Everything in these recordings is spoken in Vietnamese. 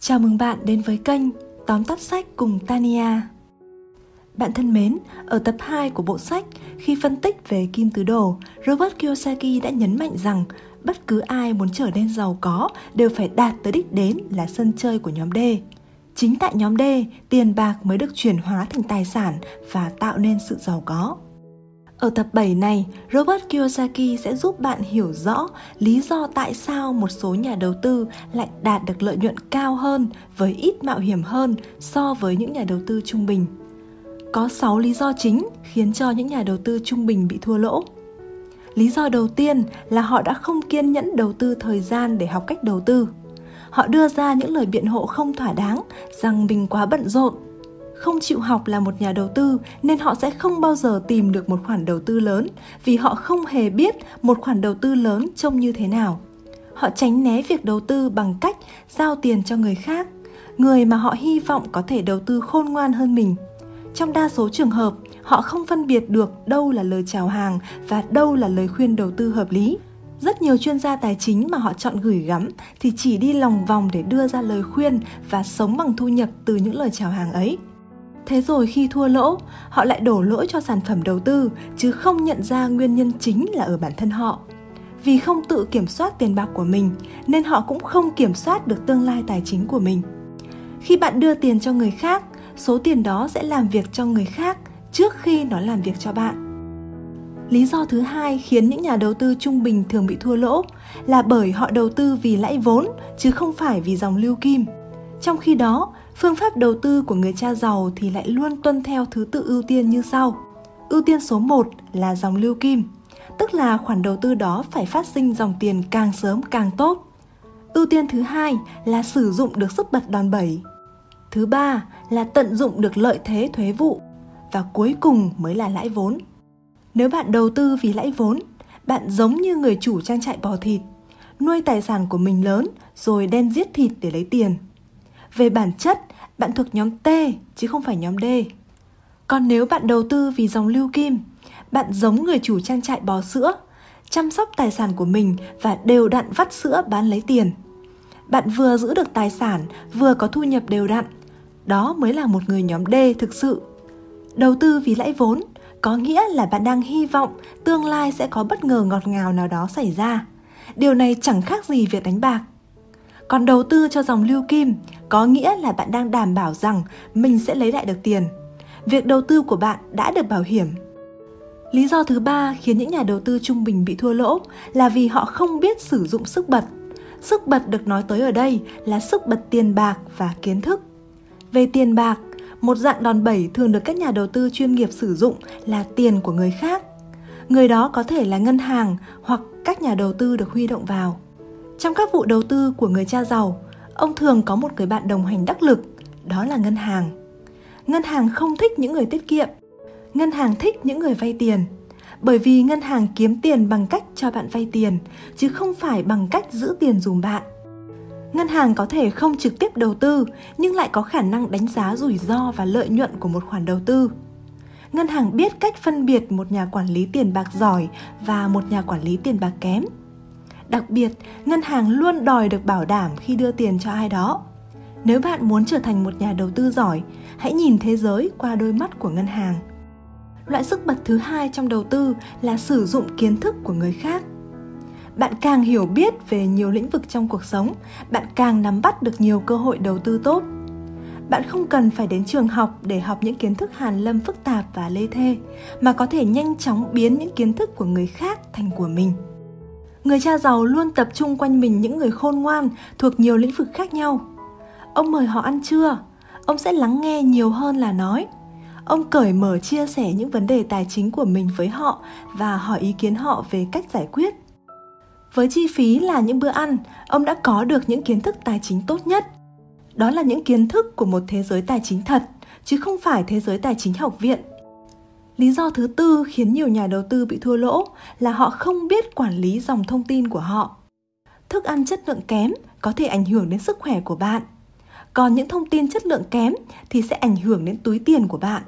Chào mừng bạn đến với kênh Tóm tắt sách cùng Tania. Bạn thân mến, ở tập 2 của bộ sách, khi phân tích về kim tứ đồ, Robert Kiyosaki đã nhấn mạnh rằng bất cứ ai muốn trở nên giàu có đều phải đạt tới đích đến là sân chơi của nhóm D. Chính tại nhóm D, tiền bạc mới được chuyển hóa thành tài sản và tạo nên sự giàu có. Ở tập 7 này, Robert Kiyosaki sẽ giúp bạn hiểu rõ lý do tại sao một số nhà đầu tư lại đạt được lợi nhuận cao hơn với ít mạo hiểm hơn so với những nhà đầu tư trung bình. Có 6 lý do chính khiến cho những nhà đầu tư trung bình bị thua lỗ. Lý do đầu tiên là họ đã không kiên nhẫn đầu tư thời gian để học cách đầu tư. Họ đưa ra những lời biện hộ không thỏa đáng rằng mình quá bận rộn không chịu học là một nhà đầu tư nên họ sẽ không bao giờ tìm được một khoản đầu tư lớn vì họ không hề biết một khoản đầu tư lớn trông như thế nào. Họ tránh né việc đầu tư bằng cách giao tiền cho người khác, người mà họ hy vọng có thể đầu tư khôn ngoan hơn mình. Trong đa số trường hợp, họ không phân biệt được đâu là lời chào hàng và đâu là lời khuyên đầu tư hợp lý. Rất nhiều chuyên gia tài chính mà họ chọn gửi gắm thì chỉ đi lòng vòng để đưa ra lời khuyên và sống bằng thu nhập từ những lời chào hàng ấy. Thế rồi khi thua lỗ, họ lại đổ lỗi cho sản phẩm đầu tư chứ không nhận ra nguyên nhân chính là ở bản thân họ. Vì không tự kiểm soát tiền bạc của mình nên họ cũng không kiểm soát được tương lai tài chính của mình. Khi bạn đưa tiền cho người khác, số tiền đó sẽ làm việc cho người khác trước khi nó làm việc cho bạn. Lý do thứ hai khiến những nhà đầu tư trung bình thường bị thua lỗ là bởi họ đầu tư vì lãi vốn chứ không phải vì dòng lưu kim. Trong khi đó, phương pháp đầu tư của người cha giàu thì lại luôn tuân theo thứ tự ưu tiên như sau. Ưu tiên số 1 là dòng lưu kim, tức là khoản đầu tư đó phải phát sinh dòng tiền càng sớm càng tốt. Ưu tiên thứ hai là sử dụng được sức bật đòn bẩy. Thứ ba là tận dụng được lợi thế thuế vụ và cuối cùng mới là lãi vốn. Nếu bạn đầu tư vì lãi vốn, bạn giống như người chủ trang trại bò thịt, nuôi tài sản của mình lớn rồi đem giết thịt để lấy tiền. Về bản chất, bạn thuộc nhóm T chứ không phải nhóm D. Còn nếu bạn đầu tư vì dòng lưu kim, bạn giống người chủ trang trại bò sữa, chăm sóc tài sản của mình và đều đặn vắt sữa bán lấy tiền. Bạn vừa giữ được tài sản, vừa có thu nhập đều đặn. Đó mới là một người nhóm D thực sự. Đầu tư vì lãi vốn có nghĩa là bạn đang hy vọng tương lai sẽ có bất ngờ ngọt ngào nào đó xảy ra. Điều này chẳng khác gì việc đánh bạc. Còn đầu tư cho dòng lưu kim có nghĩa là bạn đang đảm bảo rằng mình sẽ lấy lại được tiền. Việc đầu tư của bạn đã được bảo hiểm. Lý do thứ ba khiến những nhà đầu tư trung bình bị thua lỗ là vì họ không biết sử dụng sức bật. Sức bật được nói tới ở đây là sức bật tiền bạc và kiến thức. Về tiền bạc, một dạng đòn bẩy thường được các nhà đầu tư chuyên nghiệp sử dụng là tiền của người khác. Người đó có thể là ngân hàng hoặc các nhà đầu tư được huy động vào. Trong các vụ đầu tư của người cha giàu, ông thường có một người bạn đồng hành đắc lực, đó là ngân hàng. Ngân hàng không thích những người tiết kiệm. Ngân hàng thích những người vay tiền. Bởi vì ngân hàng kiếm tiền bằng cách cho bạn vay tiền, chứ không phải bằng cách giữ tiền dùm bạn. Ngân hàng có thể không trực tiếp đầu tư, nhưng lại có khả năng đánh giá rủi ro và lợi nhuận của một khoản đầu tư. Ngân hàng biết cách phân biệt một nhà quản lý tiền bạc giỏi và một nhà quản lý tiền bạc kém Đặc biệt, ngân hàng luôn đòi được bảo đảm khi đưa tiền cho ai đó. Nếu bạn muốn trở thành một nhà đầu tư giỏi, hãy nhìn thế giới qua đôi mắt của ngân hàng. Loại sức bật thứ hai trong đầu tư là sử dụng kiến thức của người khác. Bạn càng hiểu biết về nhiều lĩnh vực trong cuộc sống, bạn càng nắm bắt được nhiều cơ hội đầu tư tốt. Bạn không cần phải đến trường học để học những kiến thức hàn lâm phức tạp và lê thê, mà có thể nhanh chóng biến những kiến thức của người khác thành của mình người cha giàu luôn tập trung quanh mình những người khôn ngoan thuộc nhiều lĩnh vực khác nhau. Ông mời họ ăn trưa, ông sẽ lắng nghe nhiều hơn là nói. Ông cởi mở chia sẻ những vấn đề tài chính của mình với họ và hỏi ý kiến họ về cách giải quyết. Với chi phí là những bữa ăn, ông đã có được những kiến thức tài chính tốt nhất. Đó là những kiến thức của một thế giới tài chính thật, chứ không phải thế giới tài chính học viện Lý do thứ tư khiến nhiều nhà đầu tư bị thua lỗ là họ không biết quản lý dòng thông tin của họ. Thức ăn chất lượng kém có thể ảnh hưởng đến sức khỏe của bạn. Còn những thông tin chất lượng kém thì sẽ ảnh hưởng đến túi tiền của bạn.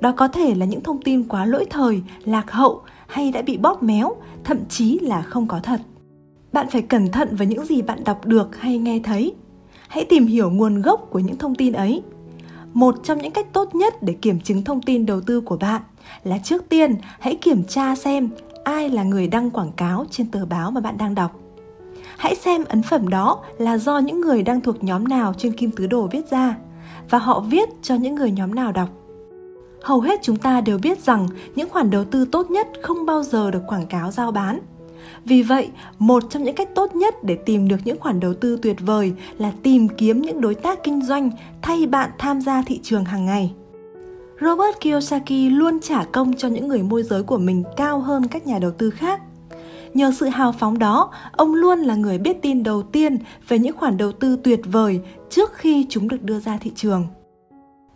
Đó có thể là những thông tin quá lỗi thời, lạc hậu hay đã bị bóp méo, thậm chí là không có thật. Bạn phải cẩn thận với những gì bạn đọc được hay nghe thấy. hãy tìm hiểu nguồn gốc của những thông tin ấy. Một trong những cách tốt nhất để kiểm chứng thông tin đầu tư của bạn là trước tiên, hãy kiểm tra xem ai là người đăng quảng cáo trên tờ báo mà bạn đang đọc. Hãy xem ấn phẩm đó là do những người đang thuộc nhóm nào trên kim tứ đồ viết ra và họ viết cho những người nhóm nào đọc. Hầu hết chúng ta đều biết rằng những khoản đầu tư tốt nhất không bao giờ được quảng cáo giao bán. Vì vậy, một trong những cách tốt nhất để tìm được những khoản đầu tư tuyệt vời là tìm kiếm những đối tác kinh doanh thay bạn tham gia thị trường hàng ngày. Robert Kiyosaki luôn trả công cho những người môi giới của mình cao hơn các nhà đầu tư khác. Nhờ sự hào phóng đó, ông luôn là người biết tin đầu tiên về những khoản đầu tư tuyệt vời trước khi chúng được đưa ra thị trường.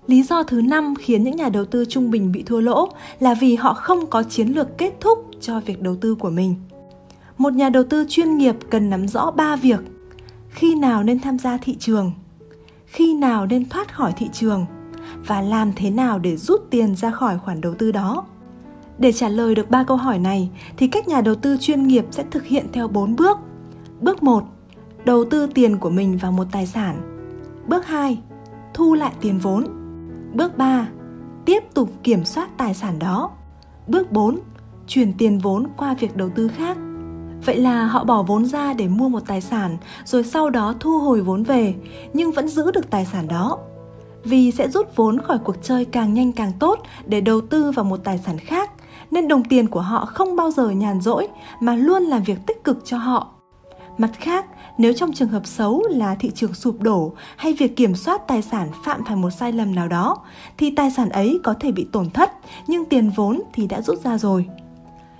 Lý do thứ năm khiến những nhà đầu tư trung bình bị thua lỗ là vì họ không có chiến lược kết thúc cho việc đầu tư của mình. Một nhà đầu tư chuyên nghiệp cần nắm rõ ba việc: khi nào nên tham gia thị trường, khi nào nên thoát khỏi thị trường và làm thế nào để rút tiền ra khỏi khoản đầu tư đó. Để trả lời được ba câu hỏi này thì các nhà đầu tư chuyên nghiệp sẽ thực hiện theo 4 bước. Bước 1: Đầu tư tiền của mình vào một tài sản. Bước 2: Thu lại tiền vốn. Bước 3: Tiếp tục kiểm soát tài sản đó. Bước 4: Chuyển tiền vốn qua việc đầu tư khác. Vậy là họ bỏ vốn ra để mua một tài sản rồi sau đó thu hồi vốn về nhưng vẫn giữ được tài sản đó. Vì sẽ rút vốn khỏi cuộc chơi càng nhanh càng tốt để đầu tư vào một tài sản khác nên đồng tiền của họ không bao giờ nhàn rỗi mà luôn làm việc tích cực cho họ. Mặt khác, nếu trong trường hợp xấu là thị trường sụp đổ hay việc kiểm soát tài sản phạm phải một sai lầm nào đó thì tài sản ấy có thể bị tổn thất nhưng tiền vốn thì đã rút ra rồi.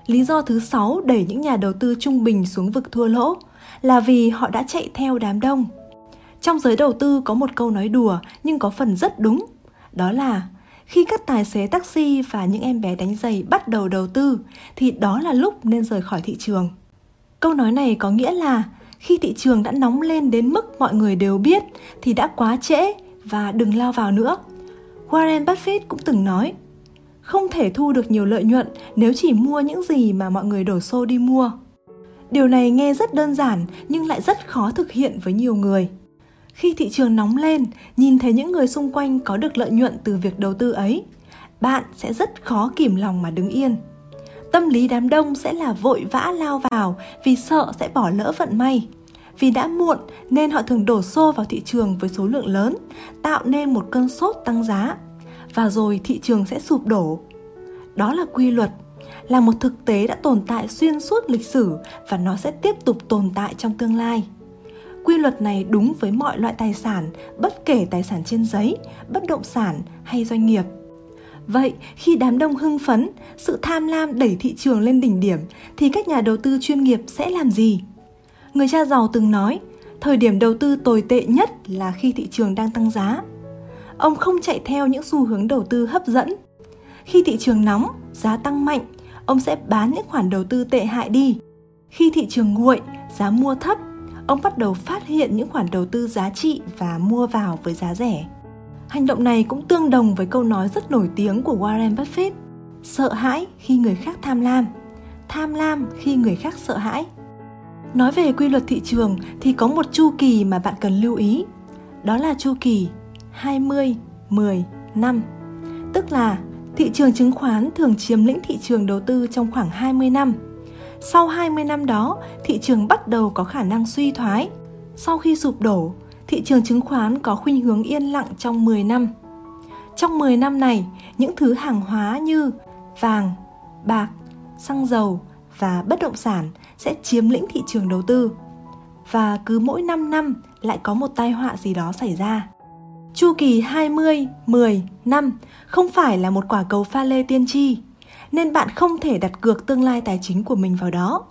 Lý do thứ sáu đẩy những nhà đầu tư trung bình xuống vực thua lỗ là vì họ đã chạy theo đám đông. Trong giới đầu tư có một câu nói đùa nhưng có phần rất đúng. Đó là khi các tài xế taxi và những em bé đánh giày bắt đầu đầu tư thì đó là lúc nên rời khỏi thị trường. Câu nói này có nghĩa là khi thị trường đã nóng lên đến mức mọi người đều biết thì đã quá trễ và đừng lao vào nữa. Warren Buffett cũng từng nói, không thể thu được nhiều lợi nhuận nếu chỉ mua những gì mà mọi người đổ xô đi mua. Điều này nghe rất đơn giản nhưng lại rất khó thực hiện với nhiều người. Khi thị trường nóng lên, nhìn thấy những người xung quanh có được lợi nhuận từ việc đầu tư ấy, bạn sẽ rất khó kìm lòng mà đứng yên. Tâm lý đám đông sẽ là vội vã lao vào vì sợ sẽ bỏ lỡ vận may. Vì đã muộn nên họ thường đổ xô vào thị trường với số lượng lớn, tạo nên một cơn sốt tăng giá. Và rồi thị trường sẽ sụp đổ. Đó là quy luật, là một thực tế đã tồn tại xuyên suốt lịch sử và nó sẽ tiếp tục tồn tại trong tương lai. Quy luật này đúng với mọi loại tài sản, bất kể tài sản trên giấy, bất động sản hay doanh nghiệp. Vậy, khi đám đông hưng phấn, sự tham lam đẩy thị trường lên đỉnh điểm thì các nhà đầu tư chuyên nghiệp sẽ làm gì? Người cha giàu từng nói, thời điểm đầu tư tồi tệ nhất là khi thị trường đang tăng giá. Ông không chạy theo những xu hướng đầu tư hấp dẫn. Khi thị trường nóng, giá tăng mạnh, ông sẽ bán những khoản đầu tư tệ hại đi. Khi thị trường nguội, giá mua thấp, ông bắt đầu phát hiện những khoản đầu tư giá trị và mua vào với giá rẻ. Hành động này cũng tương đồng với câu nói rất nổi tiếng của Warren Buffett: sợ hãi khi người khác tham lam, tham lam khi người khác sợ hãi. Nói về quy luật thị trường thì có một chu kỳ mà bạn cần lưu ý. Đó là chu kỳ 20, 10, 5. Tức là thị trường chứng khoán thường chiếm lĩnh thị trường đầu tư trong khoảng 20 năm – sau 20 năm đó, thị trường bắt đầu có khả năng suy thoái. Sau khi sụp đổ, thị trường chứng khoán có khuynh hướng yên lặng trong 10 năm. Trong 10 năm này, những thứ hàng hóa như vàng, bạc, xăng dầu và bất động sản sẽ chiếm lĩnh thị trường đầu tư. Và cứ mỗi 5 năm lại có một tai họa gì đó xảy ra. Chu kỳ 20, 10, năm không phải là một quả cầu pha lê tiên tri nên bạn không thể đặt cược tương lai tài chính của mình vào đó.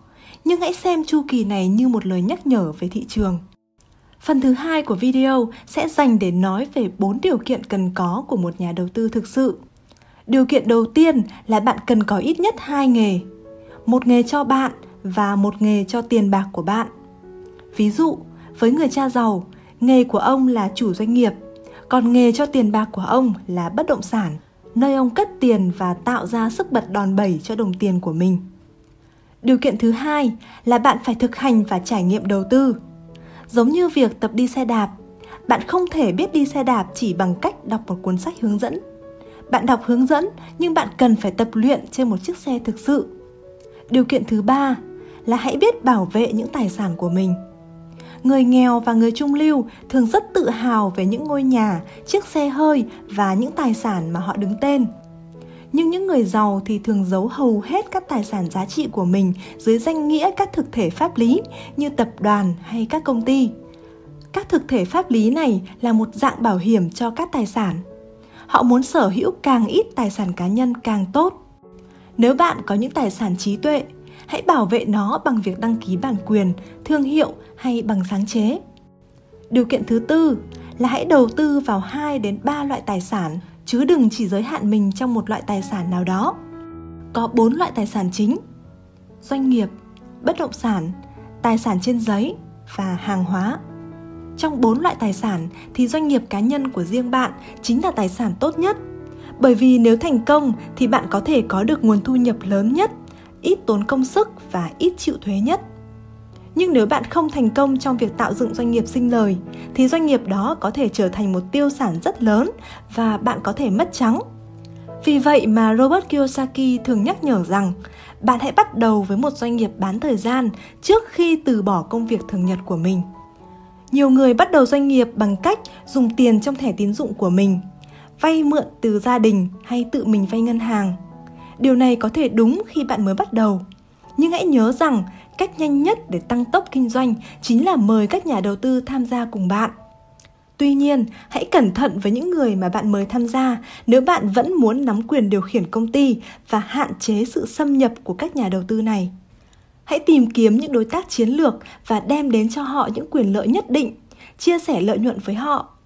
Nhưng hãy xem chu kỳ này như một lời nhắc nhở về thị trường. Phần thứ hai của video sẽ dành để nói về 4 điều kiện cần có của một nhà đầu tư thực sự. Điều kiện đầu tiên là bạn cần có ít nhất hai nghề. Một nghề cho bạn và một nghề cho tiền bạc của bạn. Ví dụ, với người cha giàu, nghề của ông là chủ doanh nghiệp, còn nghề cho tiền bạc của ông là bất động sản nơi ông cất tiền và tạo ra sức bật đòn bẩy cho đồng tiền của mình. Điều kiện thứ hai là bạn phải thực hành và trải nghiệm đầu tư. Giống như việc tập đi xe đạp, Bạn không thể biết đi xe đạp chỉ bằng cách đọc một cuốn sách hướng dẫn. Bạn đọc hướng dẫn nhưng bạn cần phải tập luyện trên một chiếc xe thực sự. Điều kiện thứ ba là hãy biết bảo vệ những tài sản của mình. Người nghèo và người trung lưu thường rất tự hào về những ngôi nhà, chiếc xe hơi và những tài sản mà họ đứng tên. Nhưng những người giàu thì thường giấu hầu hết các tài sản giá trị của mình dưới danh nghĩa các thực thể pháp lý như tập đoàn hay các công ty. Các thực thể pháp lý này là một dạng bảo hiểm cho các tài sản. Họ muốn sở hữu càng ít tài sản cá nhân càng tốt. Nếu bạn có những tài sản trí tuệ, hãy bảo vệ nó bằng việc đăng ký bản quyền, thương hiệu hay bằng sáng chế. Điều kiện thứ tư là hãy đầu tư vào 2 đến 3 loại tài sản chứ đừng chỉ giới hạn mình trong một loại tài sản nào đó. Có 4 loại tài sản chính: doanh nghiệp, bất động sản, tài sản trên giấy và hàng hóa. Trong 4 loại tài sản thì doanh nghiệp cá nhân của riêng bạn chính là tài sản tốt nhất. Bởi vì nếu thành công thì bạn có thể có được nguồn thu nhập lớn nhất, ít tốn công sức và ít chịu thuế nhất. Nhưng nếu bạn không thành công trong việc tạo dựng doanh nghiệp sinh lời thì doanh nghiệp đó có thể trở thành một tiêu sản rất lớn và bạn có thể mất trắng. Vì vậy mà Robert Kiyosaki thường nhắc nhở rằng bạn hãy bắt đầu với một doanh nghiệp bán thời gian trước khi từ bỏ công việc thường nhật của mình. Nhiều người bắt đầu doanh nghiệp bằng cách dùng tiền trong thẻ tín dụng của mình, vay mượn từ gia đình hay tự mình vay ngân hàng. Điều này có thể đúng khi bạn mới bắt đầu, nhưng hãy nhớ rằng cách nhanh nhất để tăng tốc kinh doanh chính là mời các nhà đầu tư tham gia cùng bạn. Tuy nhiên, hãy cẩn thận với những người mà bạn mời tham gia nếu bạn vẫn muốn nắm quyền điều khiển công ty và hạn chế sự xâm nhập của các nhà đầu tư này. Hãy tìm kiếm những đối tác chiến lược và đem đến cho họ những quyền lợi nhất định, chia sẻ lợi nhuận với họ.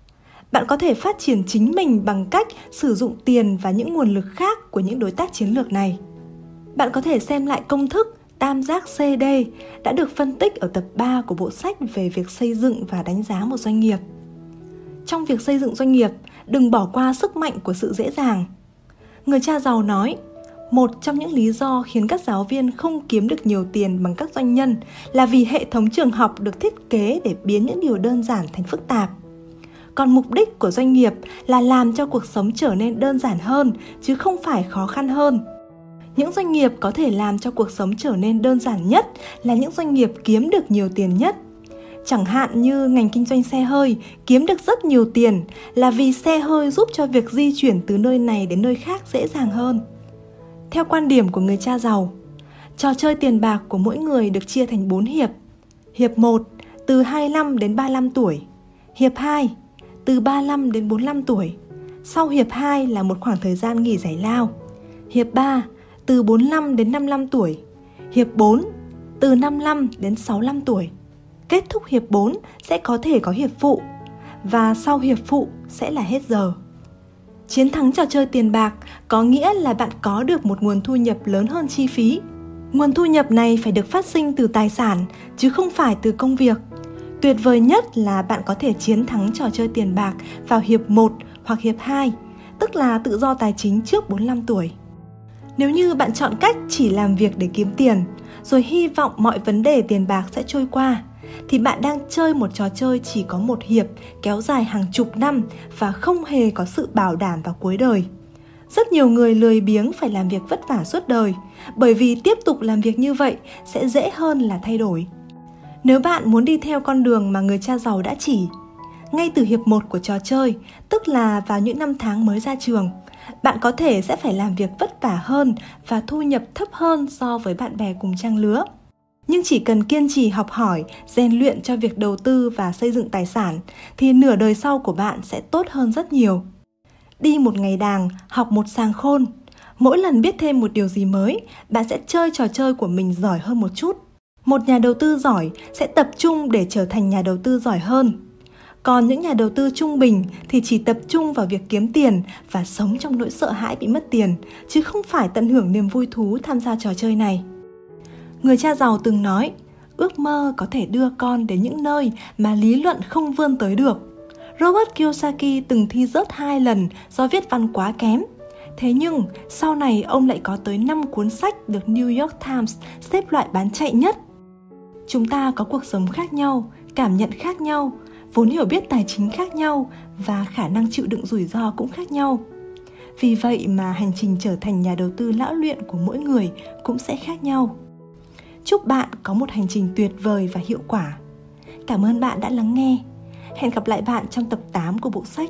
Bạn có thể phát triển chính mình bằng cách sử dụng tiền và những nguồn lực khác của những đối tác chiến lược này. Bạn có thể xem lại công thức tam giác CD đã được phân tích ở tập 3 của bộ sách về việc xây dựng và đánh giá một doanh nghiệp. Trong việc xây dựng doanh nghiệp, đừng bỏ qua sức mạnh của sự dễ dàng. Người cha giàu nói, một trong những lý do khiến các giáo viên không kiếm được nhiều tiền bằng các doanh nhân là vì hệ thống trường học được thiết kế để biến những điều đơn giản thành phức tạp. Còn mục đích của doanh nghiệp là làm cho cuộc sống trở nên đơn giản hơn, chứ không phải khó khăn hơn. Những doanh nghiệp có thể làm cho cuộc sống trở nên đơn giản nhất là những doanh nghiệp kiếm được nhiều tiền nhất. Chẳng hạn như ngành kinh doanh xe hơi kiếm được rất nhiều tiền là vì xe hơi giúp cho việc di chuyển từ nơi này đến nơi khác dễ dàng hơn. Theo quan điểm của người cha giàu, trò chơi tiền bạc của mỗi người được chia thành 4 hiệp. Hiệp 1 từ 25 đến 35 tuổi. Hiệp 2 từ 35 đến 45 tuổi sau hiệp 2 là một khoảng thời gian nghỉ giải lao hiệp 3 từ 45 đến 55 tuổi, hiệp 4 từ 55 đến 65 tuổi. Kết thúc hiệp 4 sẽ có thể có hiệp phụ và sau hiệp phụ sẽ là hết giờ. Chiến thắng trò chơi tiền bạc có nghĩa là bạn có được một nguồn thu nhập lớn hơn chi phí. Nguồn thu nhập này phải được phát sinh từ tài sản chứ không phải từ công việc. Tuyệt vời nhất là bạn có thể chiến thắng trò chơi tiền bạc vào hiệp 1 hoặc hiệp 2, tức là tự do tài chính trước 45 tuổi. Nếu như bạn chọn cách chỉ làm việc để kiếm tiền, rồi hy vọng mọi vấn đề tiền bạc sẽ trôi qua, thì bạn đang chơi một trò chơi chỉ có một hiệp kéo dài hàng chục năm và không hề có sự bảo đảm vào cuối đời. Rất nhiều người lười biếng phải làm việc vất vả suốt đời, bởi vì tiếp tục làm việc như vậy sẽ dễ hơn là thay đổi. Nếu bạn muốn đi theo con đường mà người cha giàu đã chỉ, ngay từ hiệp 1 của trò chơi, tức là vào những năm tháng mới ra trường, bạn có thể sẽ phải làm việc vất vả hơn và thu nhập thấp hơn so với bạn bè cùng trang lứa. Nhưng chỉ cần kiên trì học hỏi rèn luyện cho việc đầu tư và xây dựng tài sản thì nửa đời sau của bạn sẽ tốt hơn rất nhiều. Đi một ngày đàng học một sàng khôn mỗi lần biết thêm một điều gì mới bạn sẽ chơi trò chơi của mình giỏi hơn một chút một nhà đầu tư giỏi sẽ tập trung để trở thành nhà đầu tư giỏi hơn còn những nhà đầu tư trung bình thì chỉ tập trung vào việc kiếm tiền và sống trong nỗi sợ hãi bị mất tiền, chứ không phải tận hưởng niềm vui thú tham gia trò chơi này. Người cha giàu từng nói, ước mơ có thể đưa con đến những nơi mà lý luận không vươn tới được. Robert Kiyosaki từng thi rớt hai lần do viết văn quá kém. Thế nhưng, sau này ông lại có tới 5 cuốn sách được New York Times xếp loại bán chạy nhất. Chúng ta có cuộc sống khác nhau, cảm nhận khác nhau, vốn hiểu biết tài chính khác nhau và khả năng chịu đựng rủi ro cũng khác nhau. Vì vậy mà hành trình trở thành nhà đầu tư lão luyện của mỗi người cũng sẽ khác nhau. Chúc bạn có một hành trình tuyệt vời và hiệu quả. Cảm ơn bạn đã lắng nghe. Hẹn gặp lại bạn trong tập 8 của bộ sách